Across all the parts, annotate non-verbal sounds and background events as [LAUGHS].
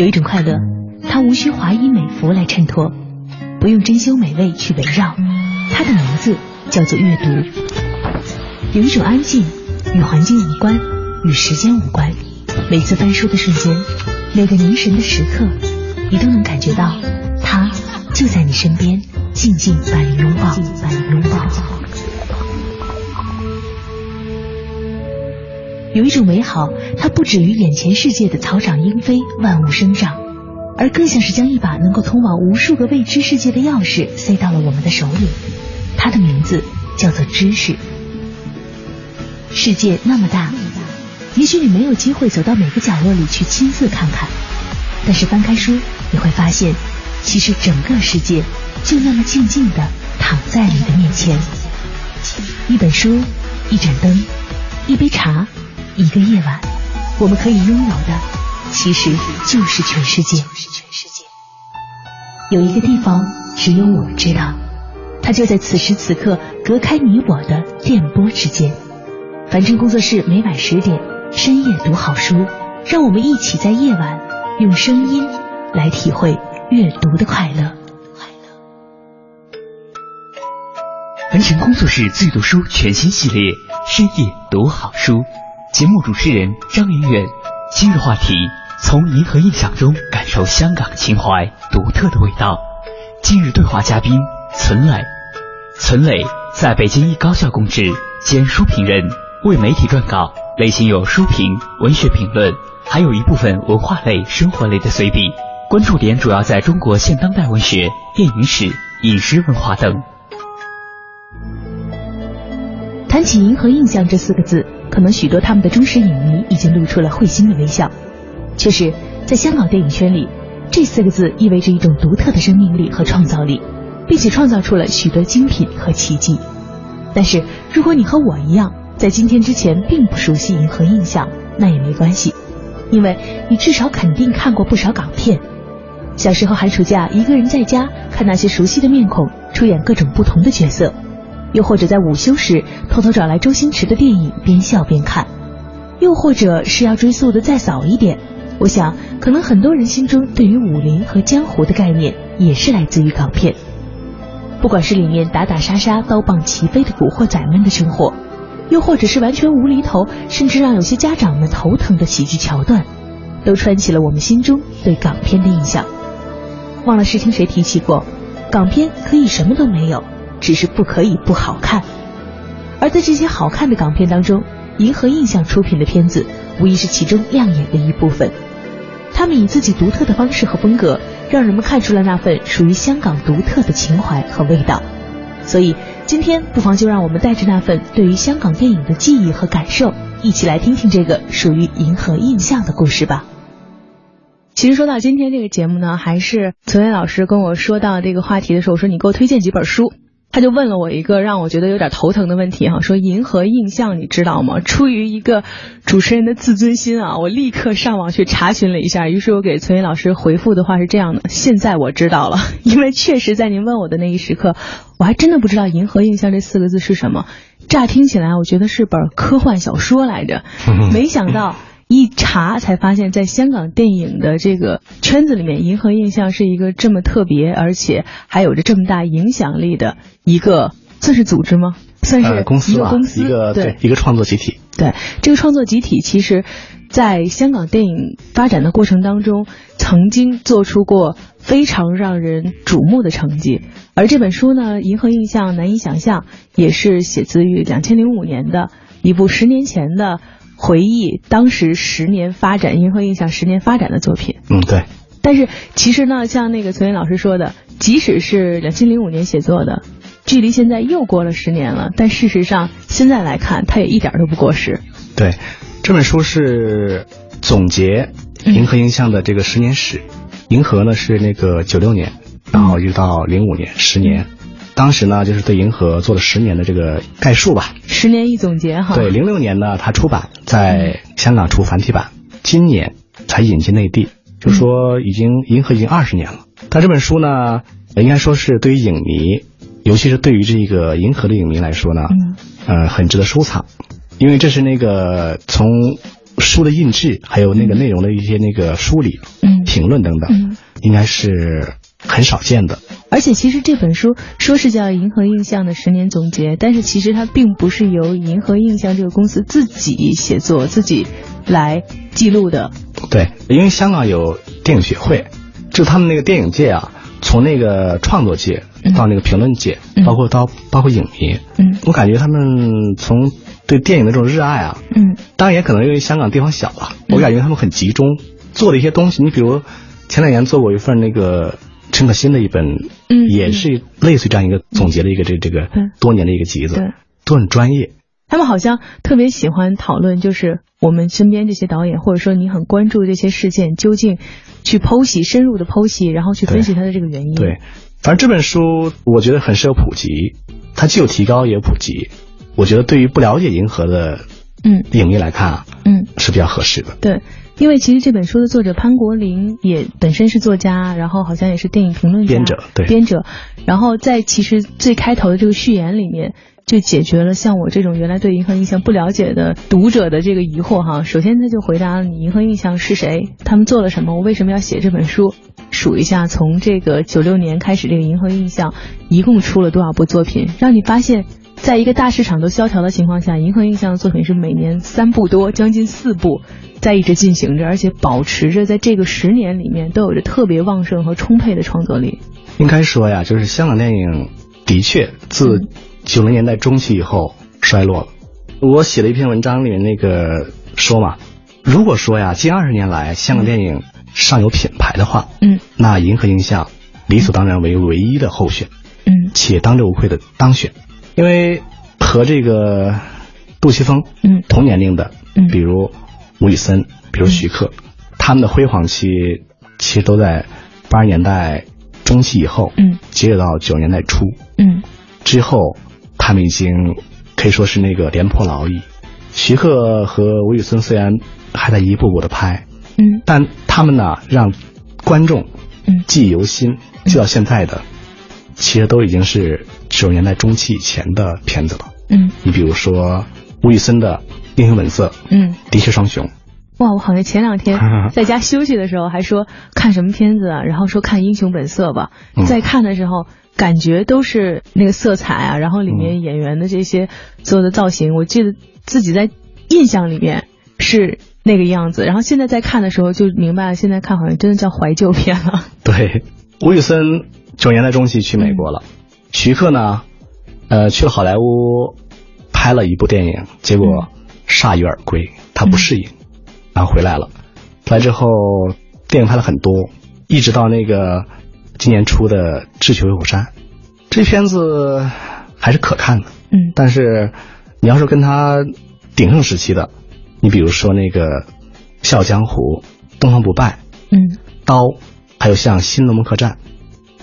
有一种快乐，它无需华衣美服来衬托，不用珍馐美味去围绕，它的名字叫做阅读。有一种安静，与环境无关，与时间无关。每次翻书的瞬间，每个凝神的时刻，你都能感觉到，它就在你身边，静静把你拥抱，把你拥抱。有一种美好，它不止于眼前世界的草长莺飞、万物生长，而更像是将一把能够通往无数个未知世界的钥匙塞到了我们的手里。它的名字叫做知识。世界那么大，也许你没有机会走到每个角落里去亲自看看，但是翻开书，你会发现，其实整个世界就那么静静的躺在你的面前。一本书，一盏灯，一杯茶。一个夜晚，我们可以拥有的，其实就是全世界。有一个地方，只有我知道，它就在此时此刻，隔开你我的电波之间。凡尘工作室每晚十点，深夜读好书，让我们一起在夜晚用声音来体会阅读的快乐。凡尘工作室最读书全新系列，深夜读好书。节目主持人张云远，今日话题：从银河印象中感受香港情怀独特的味道。今日对话嘉宾：存磊。存磊在北京一高校供职，兼书评人，为媒体撰稿，类型有书评、文学评论，还有一部分文化类、生活类的随笔。关注点主要在中国现当代文学、电影史、饮食文化等。谈起银河印象这四个字。可能许多他们的忠实影迷已经露出了会心的微笑。确实，在香港电影圈里，这四个字意味着一种独特的生命力和创造力，并且创造出了许多精品和奇迹。但是，如果你和我一样，在今天之前并不熟悉银河印象，那也没关系，因为你至少肯定看过不少港片。小时候寒暑假一个人在家看那些熟悉的面孔出演各种不同的角色。又或者在午休时偷偷找来周星驰的电影边笑边看，又或者是要追溯的再早一点，我想可能很多人心中对于武林和江湖的概念也是来自于港片。不管是里面打打杀杀、刀棒齐飞的古惑仔们的生活，又或者是完全无厘头，甚至让有些家长们头疼的喜剧桥段，都串起了我们心中对港片的印象。忘了是听谁提起过，港片可以什么都没有。只是不可以不好看，而在这些好看的港片当中，银河印象出品的片子无疑是其中亮眼的一部分。他们以自己独特的方式和风格，让人们看出了那份属于香港独特的情怀和味道。所以今天不妨就让我们带着那份对于香港电影的记忆和感受，一起来听听这个属于银河印象的故事吧。其实说到今天这个节目呢，还是存伟老师跟我说到这个话题的时候，我说你给我推荐几本书。他就问了我一个让我觉得有点头疼的问题哈，说《银河印象》你知道吗？出于一个主持人的自尊心啊，我立刻上网去查询了一下。于是我给崔云老师回复的话是这样的：现在我知道了，[LAUGHS] 因为确实在您问我的那一时刻，我还真的不知道《银河印象》这四个字是什么。乍听起来，我觉得是本科幻小说来着，[LAUGHS] 没想到。一查才发现，在香港电影的这个圈子里面，银河印象是一个这么特别，而且还有着这么大影响力的一个，算是组织吗？算是公司吧，一个对一个创作集体。对这个创作集体，其实在香港电影发展的过程当中，曾经做出过非常让人瞩目的成绩。而这本书呢，《银河印象难以想象》，也是写自于两千零五年的一部十年前的。回忆当时十年发展，银河印象十年发展的作品。嗯，对。但是其实呢，像那个崔云老师说的，即使是两千零五年写作的，距离现在又过了十年了，但事实上现在来看，它也一点都不过时。对，这本书是总结银河印象的这个十年史。银河呢是那个九六年，然后一直到零五年，十年。当时呢，就是对银河做了十年的这个概述吧。十年一总结哈。对，零六年呢，它出版在香港出繁体版，今年才引进内地，就说已经银河已经二十年了。但这本书呢，应该说是对于影迷，尤其是对于这个银河的影迷来说呢，呃，很值得收藏，因为这是那个从书的印制，还有那个内容的一些那个梳理、嗯评论等等，嗯应该是很少见的。而且其实这本书说是叫《银河印象的十年总结》，但是其实它并不是由银河印象这个公司自己写作、自己来记录的。对，因为香港有电影学会，就他们那个电影界啊，从那个创作界嗯到那个评论界，嗯。包括到包括影迷，嗯。我感觉他们从对电影的这种热爱啊，嗯。当然也可能因为香港地方小了，嗯。我感觉他们很集中，做的一些东西，你比如前两年做过一份那个陈可辛的一本，嗯也是类似于这样一个总结的一个这这个嗯多年的一个集子对，都很专业。他们好像特别喜欢讨论，就是我们身边这些导演，或者说你很关注这些事件，究竟去剖析、深入的剖析，然后去分析它的这个原因。对，反正这本书我觉得很适合普及，它既有提高也有普及。我觉得对于不了解银河的嗯影迷来看啊，嗯，是比较合适的。对，因为其实这本书的作者潘国林也本身是作家，然后好像也是电影评论家、编者对编者，然后在其实最开头的这个序言里面。就解决了像我这种原来对银河印象不了解的读者的这个疑惑哈。首先他就回答了你银河印象是谁，他们做了什么，我为什么要写这本书。数一下，从这个九六年开始，这个银河印象一共出了多少部作品，让你发现，在一个大市场都萧条的情况下，银河印象的作品是每年三部多，将近四部。在一直进行着，而且保持着在这个十年里面都有着特别旺盛和充沛的创作力。应该说呀，就是香港电影的确自九零年代中期以后衰落了。我写了一篇文章里面那个说嘛，如果说呀，近二十年来香港电影尚有品牌的话，嗯。那银河映像理所当然为唯一的候选，嗯。且当之无愧的当选，因为和这个杜琪峰嗯。同年龄的，嗯。比如吴宇森，比如徐克，他们的辉煌期其实都在八十年代中期以后，嗯。截止到九十年代初。嗯。之后，他们已经可以说是那个廉颇老矣。徐克和吴宇森虽然还在一步步的拍，嗯。但他们呢让观众嗯。记忆犹新，记到现在的，其实都已经是九十年代中期以前的片子了。嗯。你比如说吴宇森的《英雄本色》《嗯，的确双雄》，哇！我好像前两天 [LAUGHS] 在家休息的时候还说看什么片子啊，然后说看《英雄本色》吧。嗯在看的时候，感觉都是那个色彩啊，然后里面演员的这些所有的造型，我记得自己在印象里面是那个样子，然后现在在看的时候就明白了，现在看好像真的叫怀旧片了。[LAUGHS] 对，吴宇森九年代中期去美国了，徐克呢，呃，去了好莱坞拍了一部电影，结果铩羽而归，他不适应，然后回来了。回来之后，电影拍了很多，一直到那个今年出的《智取威虎山》，这片子还是可看的。嗯但是你要是跟他鼎盛时期的，你比如说那个《笑傲江湖》《东方不败》。嗯刀，还有像《新龙门客栈》，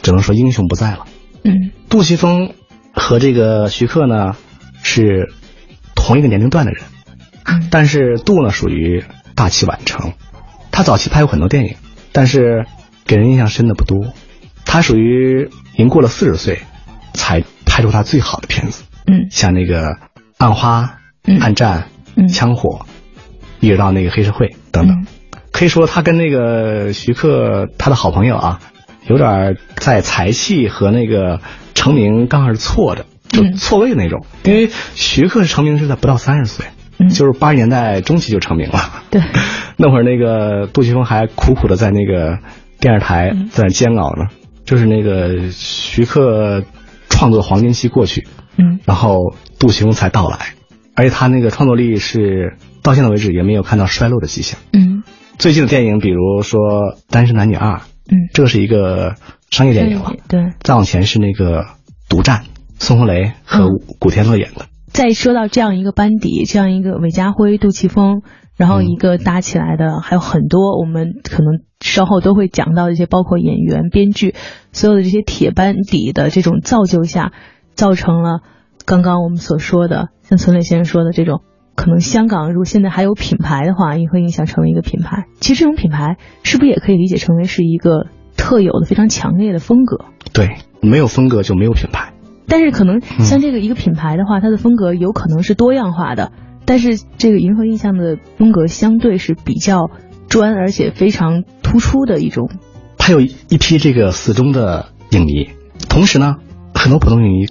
只能说英雄不在了。嗯杜琪峰和这个徐克呢是同一个年龄段的人，嗯但是杜呢属于大器晚成，他早期拍过很多电影，但是给人印象深的不多。他属于已经过了四十岁，才拍出他最好的片子，嗯。像那个《暗花》嗯。暗战》嗯。枪火，一直到那个黑社会等等。嗯。可以说他跟那个徐克他的好朋友啊，有点在才气和那个成名刚好是错的，就嗯。错位那种。因为徐克成名是在不到三十岁，嗯就是八十年代中期就成名了。对，[LAUGHS] 那会儿那个杜琪峰还苦苦的在那个电视台嗯在那煎熬呢，就是那个徐克创作黄金期过去，嗯然后杜琪峰才到来，而且他那个创作力是到现在为止也没有看到衰落的迹象。嗯最近的电影，比如说《单身男女二》，嗯，这个是一个商业电影了。对。再往前是那个《独占》，孙红雷和嗯古天乐演的。再说到这样一个班底，这样一个韦家辉、杜琪峰，然后一个搭起来的，还有很多我们可能稍后都会讲到一些，包括演员、编剧，所有的这些铁班底的这种造就下，造成了刚刚我们所说的，像孙磊先生说的这种。可能香港如果现在还有品牌的话，也会影响成为一个品牌。其实这种品牌是不是也可以理解成为是一个特有的、非常强烈的风格？对，没有风格就没有品牌。但是可能像这个一个品牌的话，它的风格有可能是多样化的，但是这个银河印象的风格相对是比较专，而且非常突出的一种。它有一批这个死忠的影迷，同时呢，很多普通影迷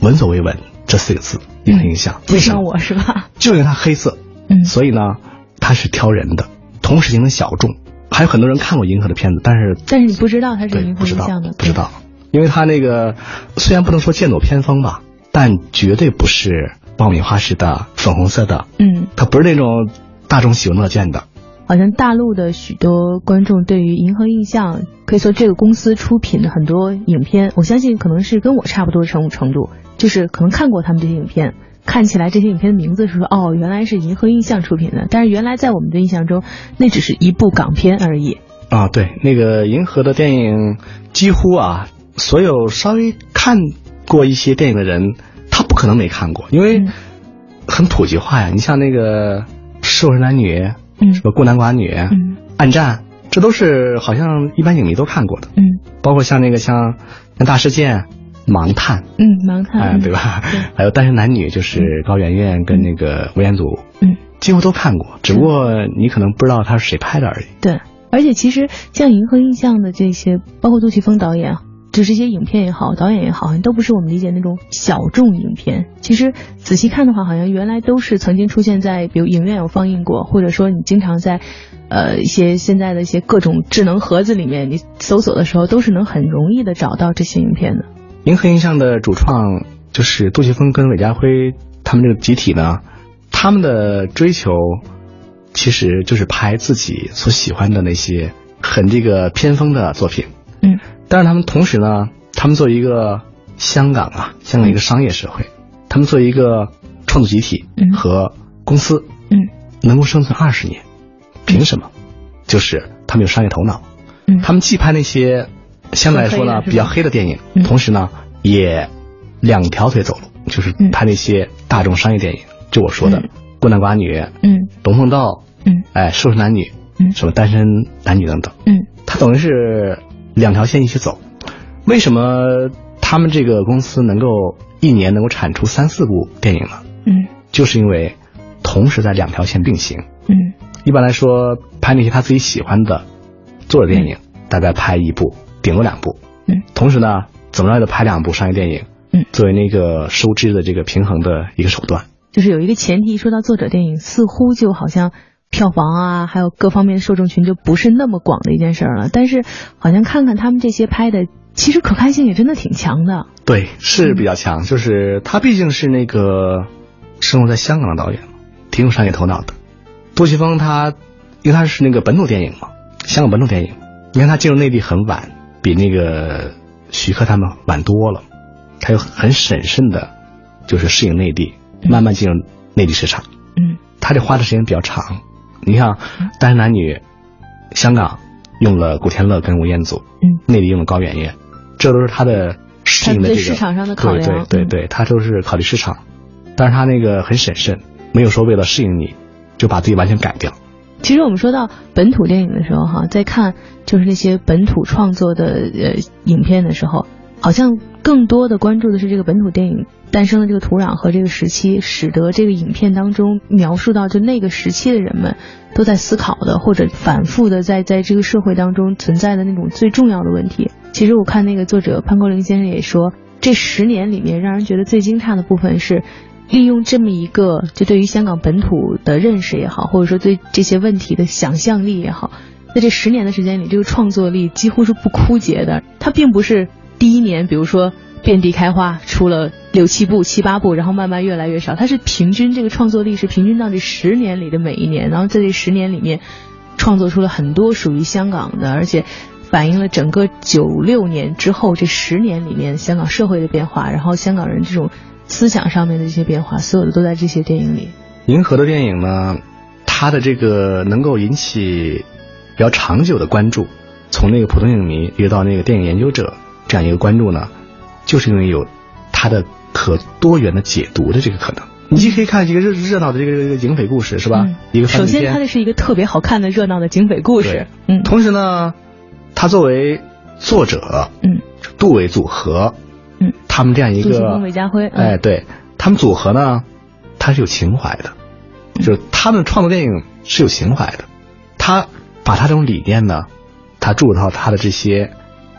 闻所未闻这四个字银河印象，为什么我是吧？就因为它黑色，嗯，所以呢，它是挑人的，同时形成小众。还有很多人看过银河的片子，但是但是你不知道它是银河印象的，不知道，因为它那个虽然不能说剑走偏锋吧，但绝对不是爆米花式的粉红色的，嗯，它不是那种大众喜闻乐见的。好像大陆的许多观众对于银河印象，可以说这个公司出品的很多影片，我相信可能是跟我差不多的程程度，就是可能看过他们这些影片。看起来这些影片的名字是说哦，原来是银河印象出品的，但是原来在我们的印象中，那只是一部港片而已。啊，对，那个银河的电影几乎啊，所有稍微看过一些电影的人，他不可能没看过，因为很普及化呀。你像那个《瘦身男女》，嗯，什么《孤男寡女》，嗯，《暗战》，这都是好像一般影迷都看过的。嗯，包括像那个像《像大事件》。盲探，嗯，盲探，哎，对吧？还有单身男女，就是高圆圆跟那个吴彦祖，嗯，几乎都看过，只不过你可能不知道他是谁拍的而已。对，而且其实像银河印象的这些，包括杜琪峰导演，就这些影片也好，导演也好，好像都不是我们理解那种小众影片。其实仔细看的话，好像原来都是曾经出现在，比如影院有放映过，或者说你经常在，呃，一些现在的一些各种智能盒子里面，你搜索的时候都是能很容易的找到这些影片的。银河印象的主创就是杜琪峰跟韦家辉他们这个集体呢，他们的追求其实就是拍自己所喜欢的那些很这个偏锋的作品。嗯，但是他们同时呢，他们作为一个香港啊，香港一个商业社会，他们作为一个创作集体和公司，嗯，能够生存二十年，凭什么？就是他们有商业头脑。嗯，他们既拍那些。相对来说呢，比较黑的电影，同时呢，也两条腿走路，就是拍那些大众商业电影。就我说的《孤男寡女》，嗯，《龙凤道》，嗯，哎，《瘦身男女》，嗯，什么单身男女等等，嗯，他等于是两条线一起走。为什么他们这个公司能够一年能够产出三四部电影呢？嗯，就是因为同时在两条线并行。嗯，一般来说，拍那些他自己喜欢的作的电影，大概拍一部。顶多两部，嗯，同时呢，怎么着也得拍两部商业电影，嗯，作为那个收支的这个平衡的一个手段。就是有一个前提，说到作者电影，似乎就好像票房啊，还有各方面受众群就不是那么广的一件事儿了。但是好像看看他们这些拍的，其实可看性也真的挺强的。对，是比较强。就是他毕竟是那个生活在香港的导演，挺有商业头脑的。杜琪峰他，因为他是那个本土电影嘛，香港本土电影，你看他进入内地很晚。比那个徐克他们晚多了，他又很审慎的，就是适应内地，慢慢进入内地市场。嗯，他这花的时间比较长。你像《单身男女》，香港用了古天乐跟吴彦祖，嗯，内地用了高圆圆，这都是他的适应的这个市场上的考量。对对对对，他都是考虑市场，但是他那个很审慎，没有说为了适应你，就把自己完全改掉。其实我们说到本土电影的时候，哈，在看就是那些本土创作的呃影片的时候，好像更多的关注的是这个本土电影诞生的这个土壤和这个时期，使得这个影片当中描述到就那个时期的人们都在思考的或者反复的在在这个社会当中存在的那种最重要的问题。其实我看那个作者潘国林先生也说，这十年里面让人觉得最惊诧的部分是。利用这么一个，就对于香港本土的认识也好，或者说对这些问题的想象力也好，在这十年的时间里，这个创作力几乎是不枯竭的。它并不是第一年，比如说遍地开花出了六七部、七八部，然后慢慢越来越少。它是平均这个创作力是平均到这十年里的每一年，然后在这十年里面，创作出了很多属于香港的，而且反映了整个九六年之后这十年里面香港社会的变化，然后香港人这种。思想上面的这些变化，所有的都在这些电影里。银河的电影呢，它的这个能够引起比较长久的关注，从那个普通影迷一直到那个电影研究者这样一个关注呢，就是因为有它的可多元的解读的这个可能。你既可以看一个热热闹的这个这个警匪故事，是吧？一个首先，它的是一个特别好看的热闹的警匪故事。嗯。同时呢，它作为作者，嗯，杜伟组合。嗯，他们这样一个，韦家辉，哎，对他们组合呢，他是有情怀的，就是他们创作电影是有情怀的，他把他这种理念呢，他注入到他的这些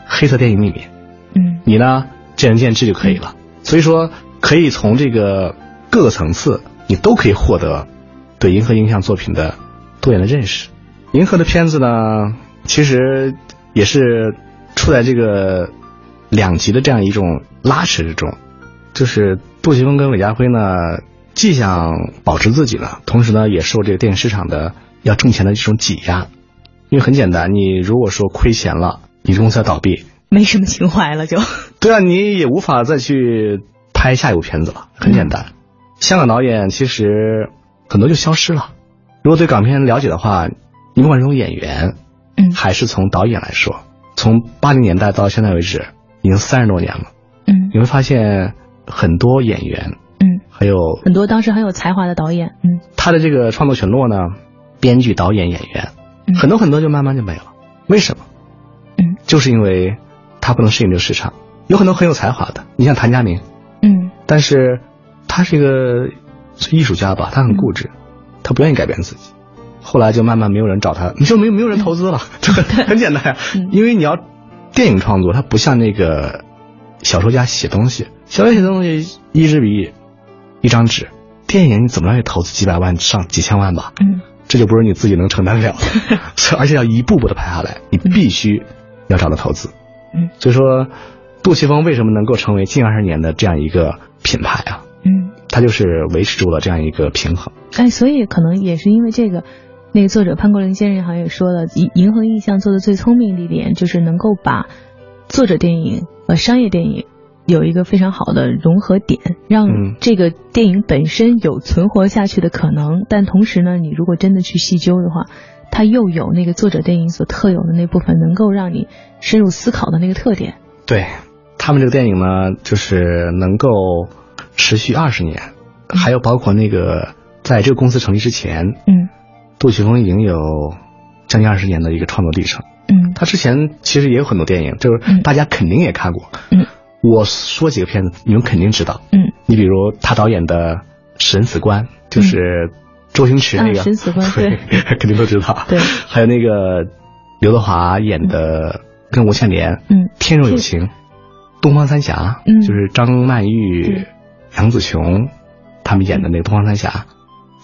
黑色电影里面，嗯你呢见仁见智就可以了。所以说，可以从这个各个层次，你都可以获得对银河映像作品的多元的认识。银河的片子呢，其实也是处在这个两极的这样一种拉扯之中，就是杜琪峰跟韦家辉呢，既想保持自己呢，同时呢也受这个电影市场的要挣钱的这种挤压。因为很简单，你如果说亏钱了，你公司要倒闭，没什么情怀了就。对啊，你也无法再去拍下一部片子了。很简单，香港导演其实很多就消失了。如果对港片了解的话，你不管是从演员，嗯还是从导演来说，从八零年代到现在为止，已经三十多年了。嗯你会发现很多演员，嗯，还有很多当时很有才华的导演，嗯他的这个创作群落呢，编剧、导演、演员，嗯很多很多就慢慢就没了。为什么？嗯就是因为他不能适应这个市场。有很多很有才华的，你像谭家明，嗯但是他是一个是艺术家吧，他很固执，他不愿意改变自己。后来就慢慢没有人找他，你说没有没有人投资了，[LAUGHS] 这很 [LAUGHS] 很简单呀、嗯因为你要电影创作，它不像那个小说家写东西，小说写东西一支笔一张纸，电影你怎么着也投资几百万上几千万吧，嗯这就不是你自己能承担了的，[LAUGHS] 而且要一步步的拍下来，你必须要找到投资。嗯所以说，杜琪峰为什么能够成为近二十年的这样一个品牌啊？嗯，他就是维持住了这样一个平衡。哎，所以可能也是因为这个，那个作者潘国林先生好像也说了，银银河印象做的最聪明的一点就是能够把作者电影和商业电影有一个非常好的融合点，让嗯这个电影本身有存活下去的可能，但同时呢，你如果真的去细究的话，它又有那个作者电影所特有的那部分能够让你深入思考的那个特点。对他们这个电影呢，就是能够持续二十年，还有包括那个在这个公司成立之前，嗯杜琪峰已经有将近二十年的一个创作历程。嗯他之前其实也有很多电影，就是嗯大家肯定也看过。嗯我说几个片子，你们肯定知道。嗯你比如他导演的《审死官》，就是周星驰那个，啊死官对，[LAUGHS] 肯定都知道。对。还有那个刘德华演的跟吴倩莲，嗯天若有情》，东方三侠，嗯。就是张曼玉、杨紫琼他们演的那个东方三侠，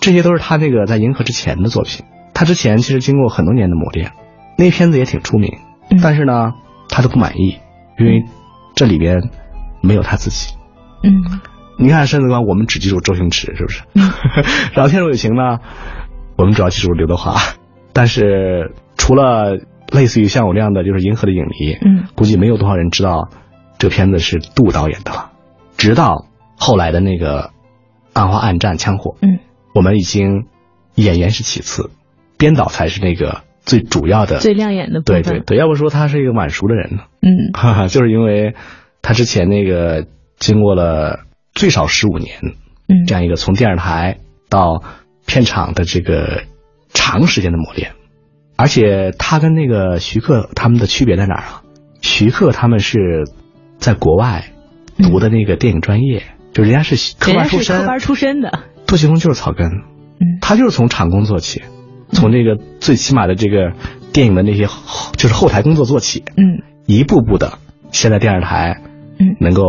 这些都是他那个在银河之前的作品。他之前其实经过很多年的磨练，那片子也挺出名，嗯。但是呢，他都不满意，因为这里边没有他自己。嗯你看《审死关》，我们只记住周星驰，是不是？嗯然后《天若有情》呢，我们主要记住刘德华，但是除了类似于像我这样的就是银河的影迷，嗯估计没有多少人知道这片子是杜导演的了。直到后来的那个《暗花暗战枪火》，嗯我们已经演员是其次，编导才是那个最主要的。最亮眼的部分。对对对，要不说他是一个晚熟的人呢，嗯哈哈，[LAUGHS] 就是因为他之前那个经过了最少十五年嗯。这样一个从电视台到片场的这个长时间的磨练，而且他跟那个徐克他们的区别在哪儿啊？徐克他们是在国外读的那个电影专业，就人家是科班出身，科班出身的。杜琪峰就是草根，嗯。他就是从厂工做起，从这个最起码的这个电影的那些后就是后台工作做起，嗯。一步步的，现在电视台嗯。能够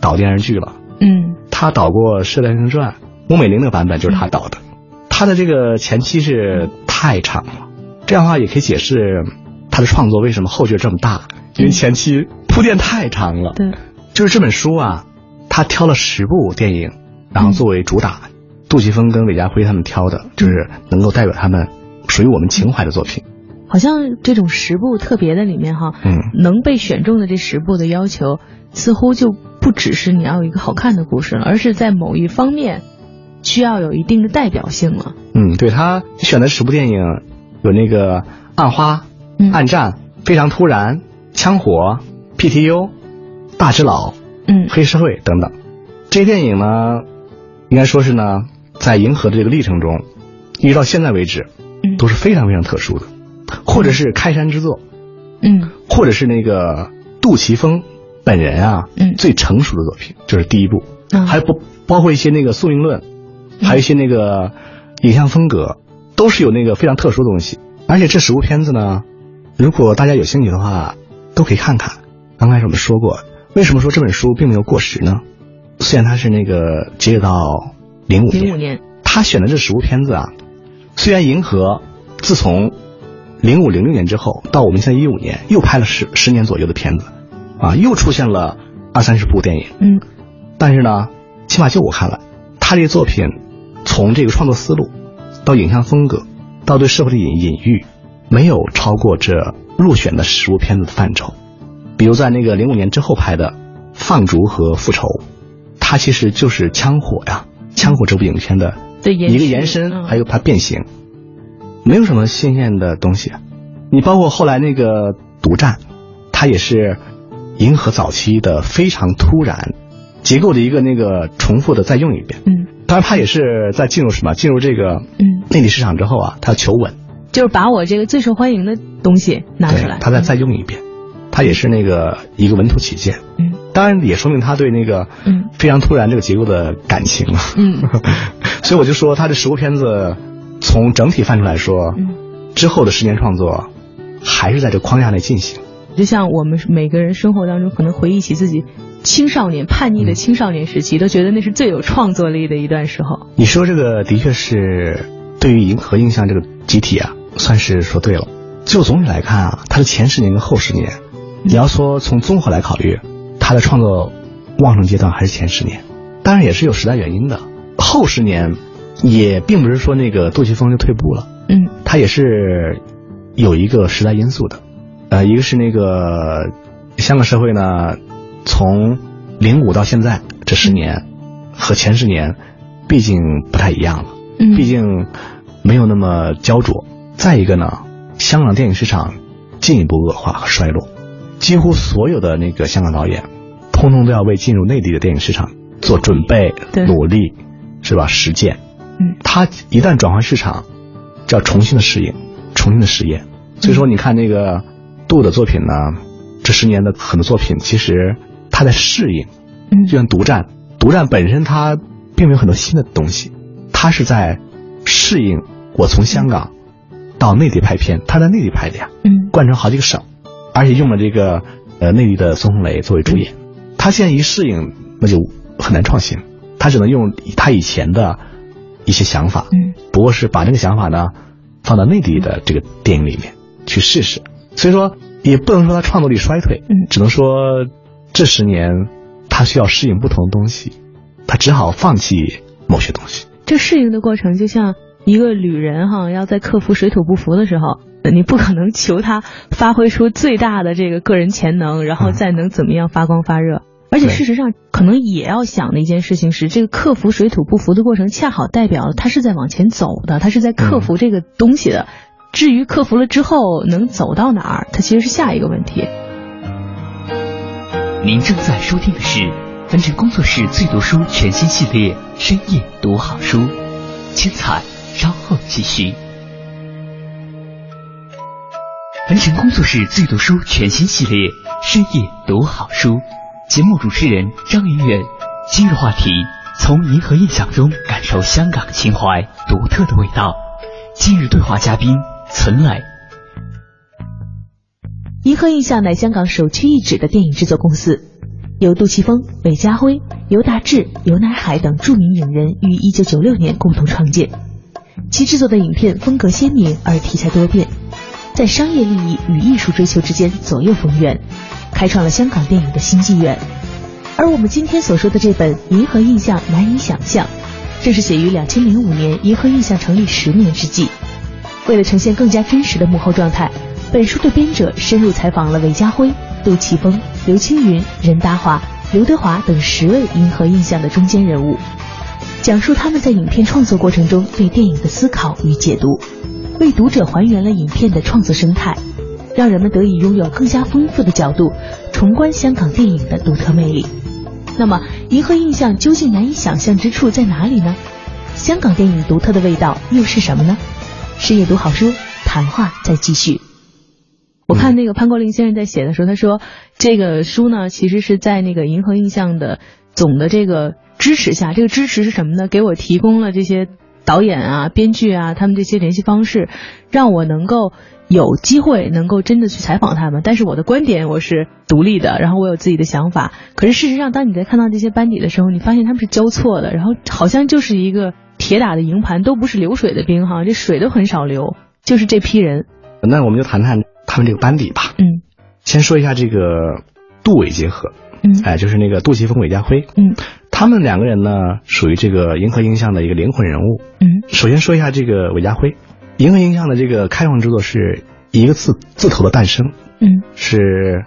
导电视剧了。嗯他导过《射雕英雄传》，翁美玲那个版本就是他导的。他的这个前期是太长了，这样的话也可以解释他的创作为什么后劲这么大，因为前期铺垫太长了。对就是这本书啊，他挑了十部电影，然后作为主打，杜琪峰跟韦家辉他们挑的，就是能够代表他们属于我们情怀的作品。好像这种十部特别的里面哈，嗯。能被选中的这十部的要求，似乎就不只是你要有一个好看的故事了，而是在某一方面需要有一定的代表性了。嗯，对他选的十部电影有那个《暗花》嗯暗战》非常突然》《枪火》《PTU》《大只佬》嗯黑社会等等。这些电影呢，应该说是呢，在银河的这个历程中，一直到现在为止，嗯。都是非常非常特殊的，或者是开山之作，嗯或者是那个杜琪峰本人啊，嗯最成熟的作品就是第一部，嗯还不包括一些那个宿命论，还有一些那个影像风格，都是有那个非常特殊的东西。而且这十部片子呢，如果大家有兴趣的话，都可以看看。刚开始我们说过，为什么说这本书并没有过时呢？虽然它是那个截止到零五年，零五年，他选的这十部片子啊，虽然银河自从零五零六年之后到我们现在一五年又拍了十十年左右的片子，啊，又出现了二三十部电影，嗯，但是呢，起码就我看来，他这些作品从这个创作思路到影像风格到对社会的隐隐喻，没有超过这入选的十部片子的范畴。比如在那个零五年之后拍的《放逐》和《复仇》，它其实就是《枪火》呀，《枪火》这部影片的一个续延伸，嗯。还有它变形，没有什么新鲜的东西。你包括后来那个《独占》，它也是银河早期的非常突然结构的一个那个重复的再用一遍。嗯。当然，它也是在进入什么？进入这个嗯，内地市场之后啊，它求稳，就是把我这个最受欢迎的东西拿出来，它再再用一遍，它也是那个一个稳妥起见。嗯。当然也说明他对那个嗯。非常突然这个结构的感情了。嗯。[LAUGHS] 所以我就说他这十部片子从整体范畴来说，嗯，之后的十年创作还是在这框架内进行。就像我们每个人生活当中可能回忆起自己青少年叛逆的青少年时期，都觉得那是最有创作力的一段时候。你说这个的确是对于银河印象这个集体啊，算是说对了。就总体来看啊，它的前十年跟后十年，你要说从综合来考虑，它的创作旺盛阶段还是前十年，当然也是有时代原因的。后十年也并不是说那个杜琪峰就退步了，嗯他也是有一个时代因素的，呃，一个是那个香港社会呢，从零五到现在这十年和前十年，毕竟不太一样了，嗯，毕竟没有那么焦灼。再一个呢，香港电影市场进一步恶化和衰落，几乎所有的那个香港导演，通通都要为进入内地的电影市场做准备、对努力，是吧？实践。嗯。他一旦转换市场，就要重新的适应，重新的实验。所以说，你看那个杜的作品呢，这十年的很多作品，其实他在适应，嗯。就像《独占》，《独占》本身它并没有很多新的东西，它是在适应我从香港到内地拍片，他在内地拍的呀，嗯。贯穿好几个省，而且用了这个呃内地的孙红雷作为主演。他现在一适应，那就很难创新，他只能用他以前的一些想法，嗯不过是把这个想法呢放到内地的这个电影里面去试试。所以说，也不能说他创作力衰退，嗯只能说这十年他需要适应不同的东西，他只好放弃某些东西。这适应的过程就像一个旅人哈，要在克服水土不服的时候，你不可能求他发挥出最大的这个个人潜能，然后嗯再能怎么样发光发热。而且事实上，可能也要想的一件事情是，这个克服水土不服的过程，恰好代表了他是在往前走的，他是在克服这个东西的。至于克服了之后能走到哪儿，它其实是下一个问题。您正在收听的是凡尘工作室最读书全新系列《深夜读好书》，精彩稍后继续。凡尘工作室最读书全新系列《深夜读好书》，节目主持人张云远。今日话题：从银河印象中感受香港情怀独特的味道。今日对话嘉宾岑磊。银河印象乃香港首屈一指的电影制作公司，由杜琪峰、韦家辉、尤达志、尤乃海等著名影人于1996年共同创建。其制作的影片风格鲜明而题材多变，在商业利益与艺术追求之间左右逢源，开创了香港电影的新纪元。而我们今天所说的这本《银河印象难以想象》，正是写于2005年银河印象成立十年之际。为了呈现更加真实的幕后状态，本书的编者深入采访了韦家辉、杜琪峰、刘青云、任达华、刘德华等十位银河印象的中间人物，讲述他们在影片创作过程中对电影的思考与解读，为读者还原了影片的创作生态，让人们得以拥有更加丰富的角度重观香港电影的独特魅力。那么，银河印象究竟难以想象之处在哪里呢？香港电影独特的味道又是什么呢？深夜读好书，谈话再继续。我看那个潘国林先生在写的时候，他说这个书呢，其实是在那个银河印象的总的这个支持下，这个支持是什么呢？给我提供了这些导演啊、编剧啊，他们这些联系方式，让我能够有机会能够真的去采访他们。但是我的观点我是独立的，然后我有自己的想法。可是事实上，当你在看到这些班底的时候，你发现他们是交错的，然后好像就是一个铁打的营盘，都不是流水的兵哈，这水都很少流，就是这批人。那我们就谈谈他们这个班底吧。嗯，先说一下这个杜伟结合。嗯，哎，就是那个杜琪峰、韦家辉。嗯，他们两个人呢，属于这个银河映像的一个灵魂人物。嗯，首先说一下这个韦家辉，银河映像的这个开创之作是一个字字头的诞生。嗯，是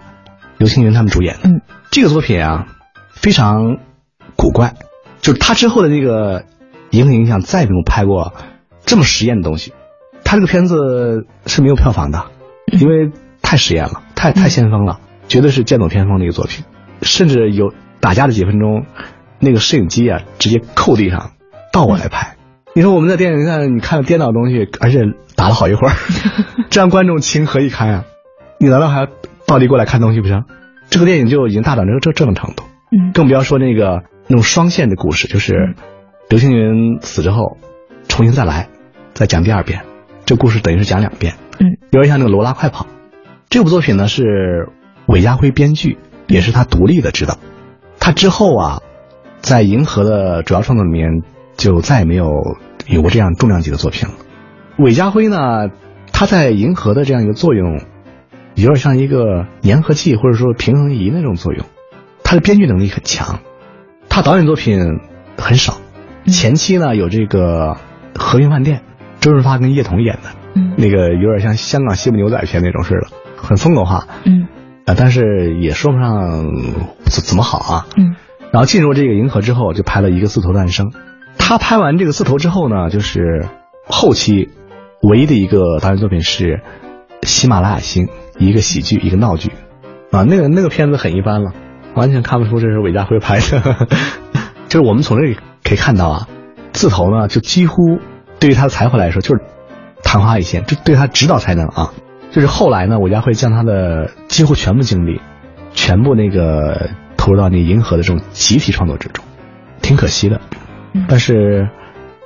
刘青云他们主演的。嗯，这个作品啊，非常古怪，就是他之后的这个银河映像再也没有拍过这么实验的东西。他这个片子是没有票房的，因为太实验了，太太先锋了，绝对是剑走偏锋的一个作品。甚至有打架的几分钟，那个摄影机啊，直接扣地上，倒过来拍。你说我们在电影院你看了颠倒的东西，而且打了好一会儿，[LAUGHS] 这让观众情何以堪啊？你难道还要倒地过来看东西不成？这个电影就已经大胆成这这种程度，嗯，更不要说那个那种双线的故事，就是刘青云死之后，重新再来，再讲第二遍，这故事等于是讲两遍，嗯，有点像那个《罗拉快跑》。这部作品呢是韦家辉编剧。也是他独立的指导，他之后啊，在银河的主要创作里面就再也没有有过这样重量级的作品了。韦家辉呢，他在银河的这样一个作用，有点像一个粘合剂或者说平衡仪那种作用。他的编剧能力很强，他导演作品很少。前期呢有这个《和平饭店》，周润发跟叶童演的，嗯，那个有点像香港西部牛仔片那种似的，很风格化，嗯。啊，但是也说不上怎怎么好啊。嗯，然后进入这个银河之后，就拍了一个四头诞生。他拍完这个四头之后呢，就是后期唯一的一个导演作品是《喜马拉雅星》，一个喜剧，一个闹剧。啊，那个那个片子很一般了，完全看不出这是韦家辉拍的。[LAUGHS] 就是我们从这里可以看到啊，四头呢，就几乎对于他的才华来说，就是昙花一现，这对他指导才能啊。就是后来呢，韦家辉将他的几乎全部精力，全部那个投入到那银河的这种集体创作之中，挺可惜的。但是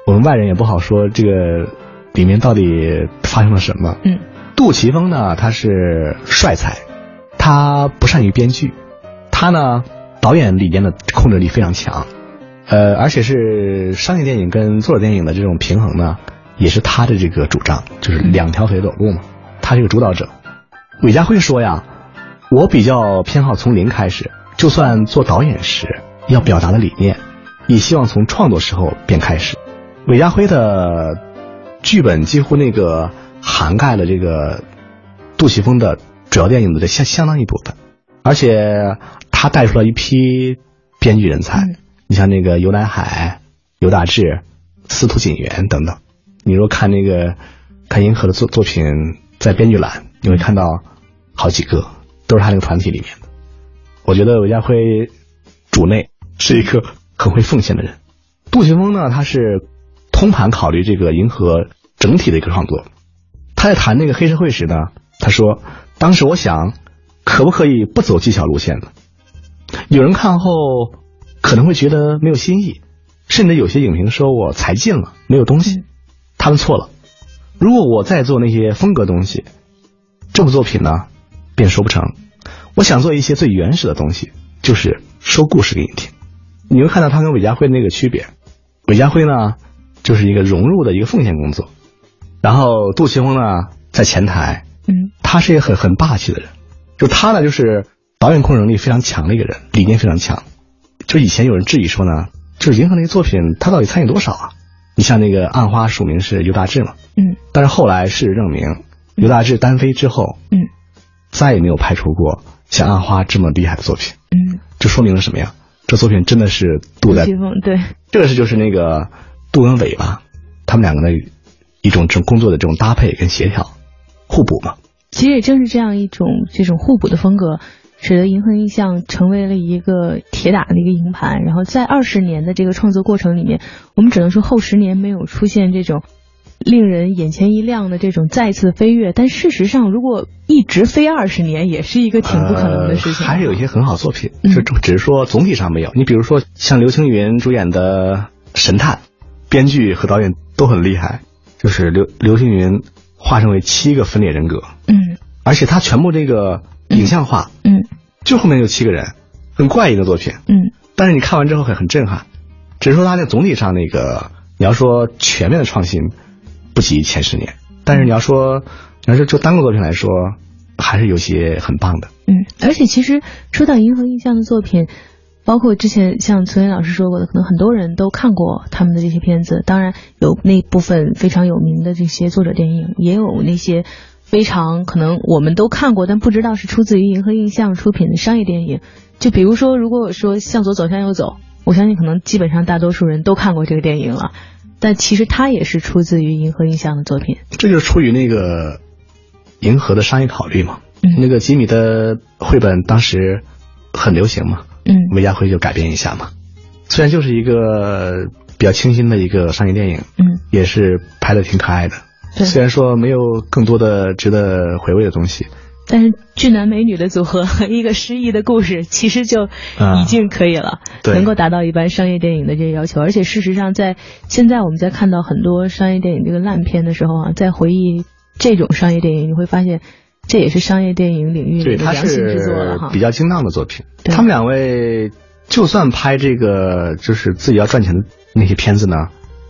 我们外人也不好说这个里面到底发生了什么。嗯，杜琪峰呢，他是帅才，他不善于编剧，他呢导演理念的控制力非常强，呃，而且是商业电影跟作者电影的这种平衡呢，也是他的这个主张，就是两条腿走路嘛。他是个主导者，韦家辉说呀，我比较偏好从零开始，就算做导演时要表达的理念，也希望从创作时候便开始。韦家辉的剧本几乎那个涵盖了这个杜琪峰的主要电影的相相当一部分，而且他带出了一批编剧人才，你像那个尤乃海、尤大志、司徒锦源等等。你若看那个看银河的作作品。在编剧栏你会看到好几个都是他那个团体里面的。我觉得韦家辉主内是一个很会奉献的人。杜琪峰呢，他是通盘考虑这个银河整体的一个创作。他在谈那个黑社会时呢，他说：“当时我想，可不可以不走技巧路线呢？有人看后可能会觉得没有新意，甚至有些影评说我才劲了，没有东西。他们错了。”如果我再做那些风格东西，这部作品呢，便说不成。我想做一些最原始的东西，就是说故事给你听。你会看到他跟韦家辉那个区别。韦家辉呢，就是一个融入的一个奉献工作，然后杜琪峰呢在前台，嗯，他是一个很很霸气的人。就他呢，就是导演控制能力非常强的一个人，理念非常强。就以前有人质疑说呢，就是银河那些作品，他到底参与多少啊？你像那个《暗花》，署名是尤大志嘛？嗯。但是后来事实证明，尤大志单飞之后，嗯，再也没有拍出过像《暗花》这么厉害的作品。嗯。这说明了什么呀？这作品真的是杜在。对。这个是就是那个杜跟伟吧，他们两个的一种这种工作的这种搭配跟协调，互补嘛。其实也正是这样一种这种互补的风格。使得银河印象成为了一个铁打的一个营盘，然后在二十年的这个创作过程里面，我们只能说后十年没有出现这种令人眼前一亮的这种再次飞跃。但事实上，如果一直飞二十年，也是一个挺不可能的事情。还是有一些很好作品，就只是说总体上没有。你比如说像刘青云主演的《神探》，编剧和导演都很厉害，就是刘刘青云化身为七个分裂人格，嗯而且他全部这个影像化，嗯就后面有七个人，很怪异的作品。嗯但是你看完之后很很震撼，只是说他那总体上那个你要说全面的创新不及前十年，但是你要说你要是就单个作品来说，还是有些很棒的。嗯，而且其实说到银河印象的作品，包括之前像崔岩老师说过的，可能很多人都看过他们的这些片子。当然有那部分非常有名的这些作者电影，也有那些非常可能我们都看过，但不知道是出自于银河印象出品的商业电影。就比如说，如果我说向左走，向右走，我相信可能基本上大多数人都看过这个电影了。但其实它也是出自于银河印象的作品。这就是出于那个银河的商业考虑嘛。嗯那个吉米的绘本当时很流行嘛，嗯韦家辉就改编一下嘛。虽然就是一个比较清新的一个商业电影，嗯，也是拍的挺可爱的。对虽然说没有更多的值得回味的东西，但是俊男美女的组合和一个诗意的故事，其实就已经可以了，对能够达到一般商业电影的这个要求。而且事实上在，现在我们在看到很多商业电影这个烂片的时候啊，在回忆这种商业电影，你会发现这也是商业电影领域良心之作了哈。比较精当的作品。对他们两位就算拍这个就是自己要赚钱的那些片子呢，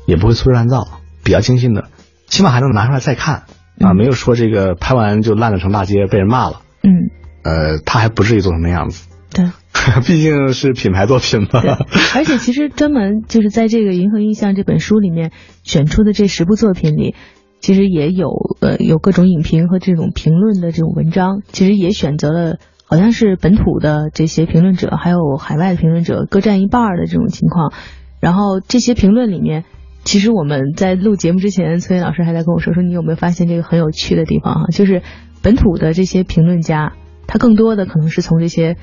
也不会粗制滥造，比较精心的，起码还能拿出来再看啊，嗯没有说这个拍完就烂了成大街被人骂了。嗯，呃，他还不至于做成那样子，对。[LAUGHS] 毕竟是品牌作品嘛。对，而且其实专门就是在这个《银河印象》这本书里面选出的这十部作品里，其实也有呃有各种影评和这种评论的这种文章，其实也选择了好像是本土的这些评论者，还有海外的评论者各占一半儿的这种情况。然后这些评论里面，其实我们在录节目之前，崔岩老师还在跟我说说，你有没有发现这个很有趣的地方哈、就是本土的这些评论家，他更多的可能是从这些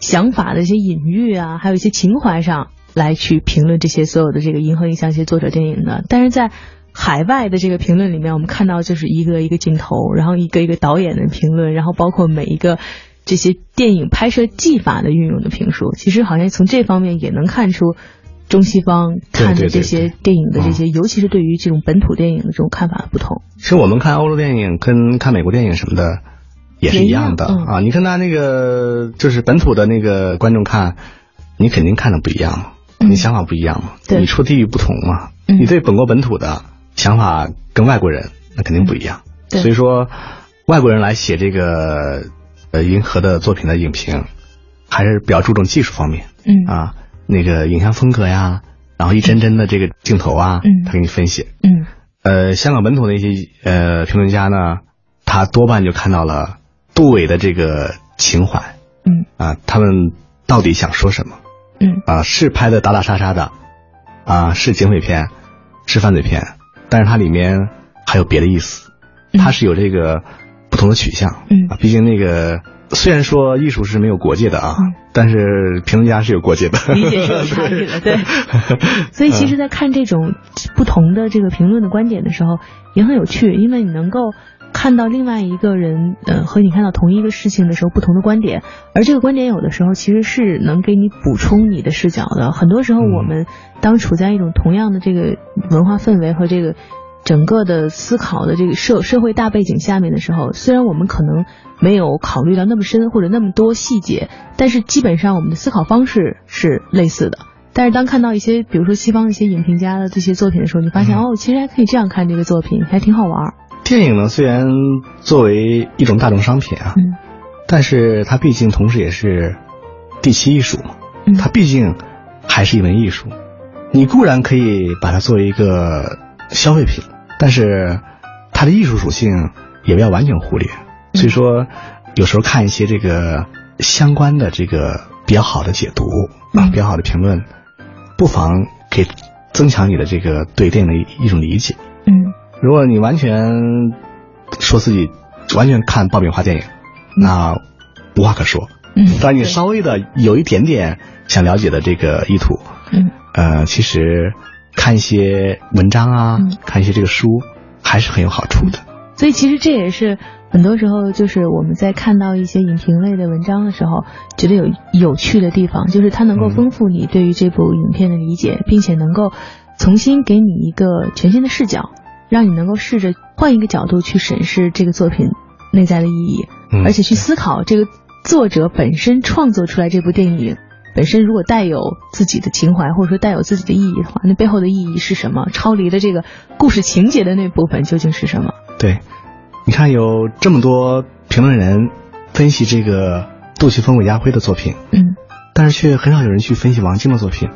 想法的一些隐喻啊，还有一些情怀上来去评论这些所有的这个银河印象一些作者电影的。但是在海外的这个评论里面，我们看到就是一个一个镜头，然后一个一个导演的评论，然后包括每一个这些电影拍摄技法的运用的评述。其实好像从这方面也能看出中西方看的这些电影的这些，尤其是对于这种本土电影的这种看法的不同。其实我们看欧洲电影跟看美国电影什么的也是一样的。啊。你看他那个就是本土的那个观众看，你肯定看的不一样嘛，嗯。你想法不一样嘛，你出地域不同嘛，嗯。你对本国本土的想法跟外国人那肯定不一样。嗯。所以说，外国人来写这个呃银河的作品的影评，还是比较注重技术方面嗯。啊，那个影像风格呀，然后一帧帧的这个镜头啊，嗯。他给你分析。嗯。呃，香港本土的一些呃评论家呢，他多半就看到了杜伟的这个情怀。嗯。啊，他们到底想说什么？嗯。啊？是拍的打打杀杀的啊，是警匪片，是犯罪片，但是它里面还有别的意思，嗯。它是有这个不同的取向。嗯。啊，毕竟那个虽然说艺术是没有国界的啊，嗯但是评论家是有国界的，理解是有差异的，对。[LAUGHS] 所以其实，在看这种不同的这个评论的观点的时候，也很有趣，因为你能够看到另外一个人，呃，和你看到同一个事情的时候不同的观点，而这个观点有的时候其实是能给你补充你的视角的。很多时候，嗯我们当处在一种同样的这个文化氛围和这个。整个的思考的这个社社会大背景下面的时候，虽然我们可能没有考虑到那么深或者那么多细节，但是基本上我们的思考方式是类似的。但是当看到一些，比如说西方一些影评家的这些作品的时候，你发现、嗯哦，其实还可以这样看这个作品，还挺好玩。电影呢，虽然作为一种大众商品啊，嗯但是它毕竟同时也是第七艺术嘛，嗯它毕竟还是一门艺术。你固然可以把它作为一个消费品，但是它的艺术属性也不要完全忽略。所以说，有时候看一些这个相关的这个比较好的解读啊，嗯比较好的评论，不妨可以增强你的这个对电影的一一种理解。嗯如果你完全说自己完全看爆米花电影，那无话可说。嗯，但你稍微的有一点点想了解的这个意图，嗯呃，其实看一些文章啊，嗯看一些这个书，还是很有好处的。所以其实这也是很多时候就是我们在看到一些影评类的文章的时候，觉得有有趣的地方，就是它能够嗯丰富你对于这部影片的理解，并且能够重新给你一个全新的视角，让你能够试着换一个角度去审视这个作品内在的意义，而且去思考这个作者本身创作出来这部电影本身如果带有自己的情怀，或者说带有自己的意义的话，那背后的意义是什么？超离的这个故事情节的那部分究竟是什么？对，你看有这么多评论人分析这个杜琪峰、韦家辉的作品，嗯，但是却很少有人去分析王晶的作品。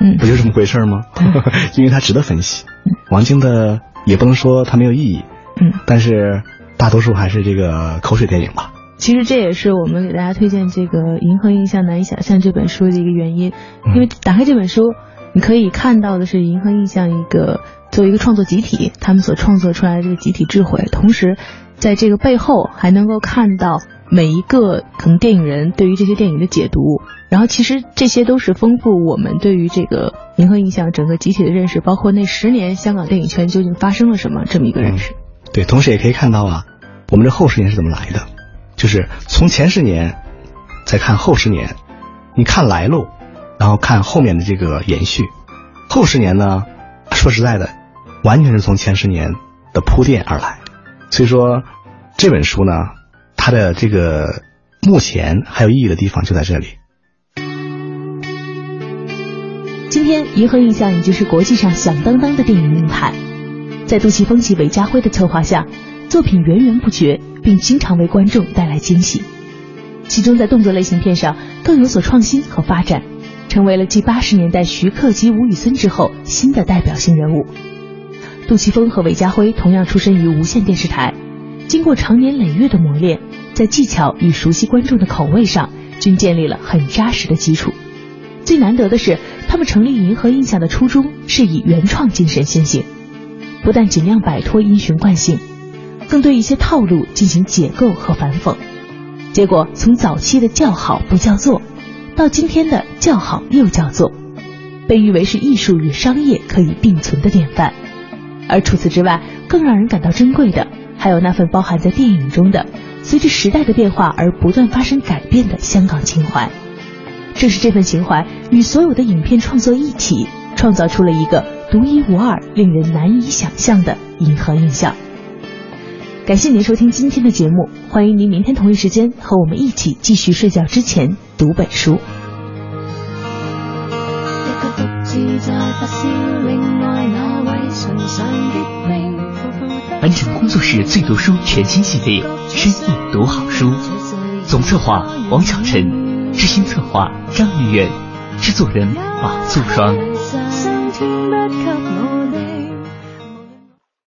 嗯，不就这么回事吗？[LAUGHS] 因为他值得分析。王晶的也不能说他没有意义，嗯，但是大多数还是这个口水电影吧。其实这也是我们给大家推荐这个《银河印象难以想象》这本书的一个原因，因为打开这本书，你可以看到的是银河印象一个作为一个创作集体，他们所创作出来的这个集体智慧，同时在这个背后还能够看到。每一个可能电影人对于这些电影的解读，然后其实这些都是丰富我们对于这个银河印象整个集体的认识，包括那十年香港电影圈究竟发生了什么这么一个认识。对，同时也可以看到啊，我们这后十年是怎么来的，就是从前十年再看后十年，你看来路，然后看后面的这个延续。后十年呢，说实在的，完全是从前十年的铺垫而来。所以说这本书呢。它的这个目前还有意义的地方就在这里。今天，银河印象已经是国际上响当当的电影名牌，在杜琪峰及韦家辉的策划下，作品源源不绝，并经常为观众带来惊喜。其中，在动作类型片上更有所创新和发展，成为了继八十年代徐克及吴宇森之后新的代表性人物。杜琪峰和韦家辉同样出身于无线电视台。经过长年累月的磨练，在技巧与熟悉观众的口味上，均建立了很扎实的基础。最难得的是，他们成立银河印象的初衷是以原创精神先行，不但尽量摆脱因循惯性，更对一些套路进行解构和反讽。结果从早期的叫好不叫座，到今天的叫好又叫座，被誉为是艺术与商业可以并存的典范。而除此之外，更让人感到珍贵的。还有那份包含在电影中的，随着时代的变化而不断发生改变的香港情怀，正是这份情怀与所有的影片创作一起，创造出了一个独一无二、令人难以想象的银河印象。感谢您收听今天的节目，欢迎您明天同一时间和我们一起继续睡觉之前读本书。完成工作室最读书全新系列，深夜读好书，总策划王小晨，执行策划张玉远，制作人马素双。